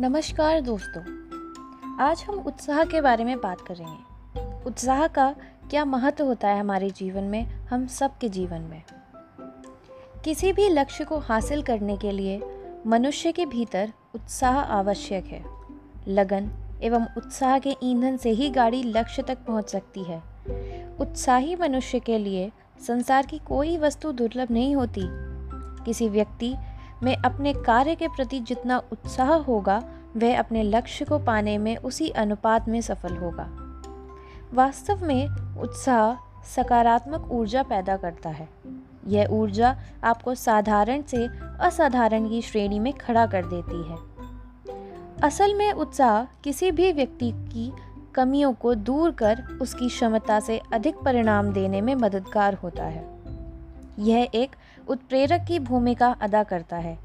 नमस्कार दोस्तों। आज हम उत्साह के बारे में बात करेंगे। उत्साह का क्या महत्व होता है हमारे जीवन में, हम सब के जीवन में? किसी भी लक्ष्य को हासिल करने के लिए मनुष्य के भीतर उत्साह आवश्यक है। लगन एवं उत्साह के ईंधन से ही गाड़ी लक्ष्य तक पहुँच सकती है। उत्साही मनुष्य के लिए संसार की कोई वस्तु दुर्लभ नहीं होती। किसी व्यक्ति में अपने कार्य के प्रति जितना उत्साह होगा, वह अपने लक्ष्य को पाने में उसी अनुपात में सफल होगा। वास्तव में उत्साह सकारात्मक ऊर्जा पैदा करता है। यह ऊर्जा आपको साधारण से असाधारण की श्रेणी में खड़ा कर देती है। असल में उत्साह किसी भी व्यक्ति की कमियों को दूर कर उसकी क्षमता से अधिक परिणाम देने में मददगार होता है। यह एक उत्प्रेरक की भूमिका अदा करता है।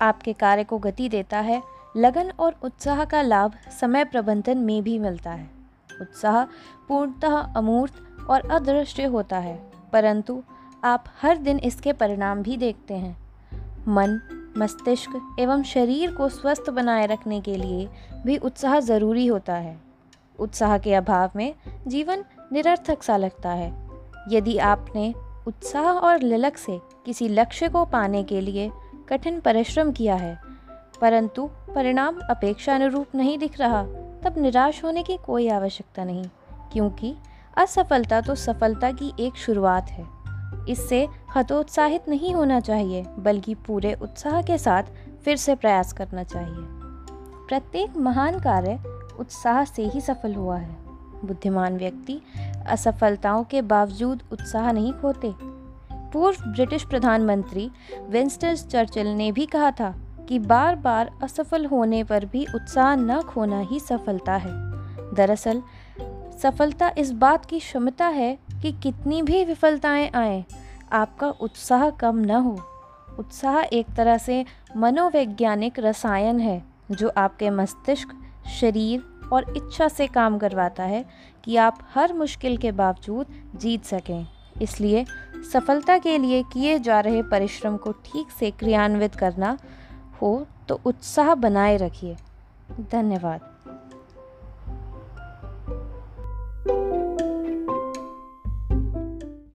आपके कार्य को गति देता है, लगन और उत्साह का लाभ समय प्रबंधन में भी मिलता है। उत्साह पूर्णतः अमूर्त और अदृश्य होता है, परंतु आप हर दिन इसके परिणाम भी देखते हैं। मन, मस्तिष्क एवं शरीर को स्वस्थ बनाए रखने के लिए भी उत्साह ज़रूरी होता है। उत्साह के अभाव में जीवन निरर्थक सा लगता है। यदि आपने उत्साह और ललक से किसी लक्ष्य को पाने के लिए कठिन परिश्रम किया है। परंतु परिणाम अपेक्षा अनुरूप नहीं दिख रहा, तब निराश होने की कोई आवश्यकता नहीं, क्योंकि असफलता तो सफलता की एक शुरुआत है। इससे हतोत्साहित नहीं होना चाहिए, बल्कि पूरे उत्साह के साथ फिर से प्रयास करना चाहिए। प्रत्येक महान कार्य उत्साह से ही सफल हुआ है। बुद्धिमान व्यक्ति असफलताओं के बावजूद उत्साह नहीं खोते। पूर्व ब्रिटिश प्रधानमंत्री विंस्टन चर्चिल ने भी कहा था कि बार बार असफल होने पर भी उत्साह न खोना ही सफलता है। दरअसल, सफलता इस बात की क्षमता है कि कितनी भी विफलताएँ आए, आपका उत्साह कम न हो। उत्साह एक तरह से मनोवैज्ञानिक रसायन है, जो आपके मस्तिष्क, शरीर और इच्छा से काम करवाता है कि आप हर मुश्किल के बावजूद जीत सकें। इसलिए सफलता के लिए किए जा रहे परिश्रम को ठीक से क्रियान्वित करना हो तो उत्साह बनाए रखिए। धन्यवाद।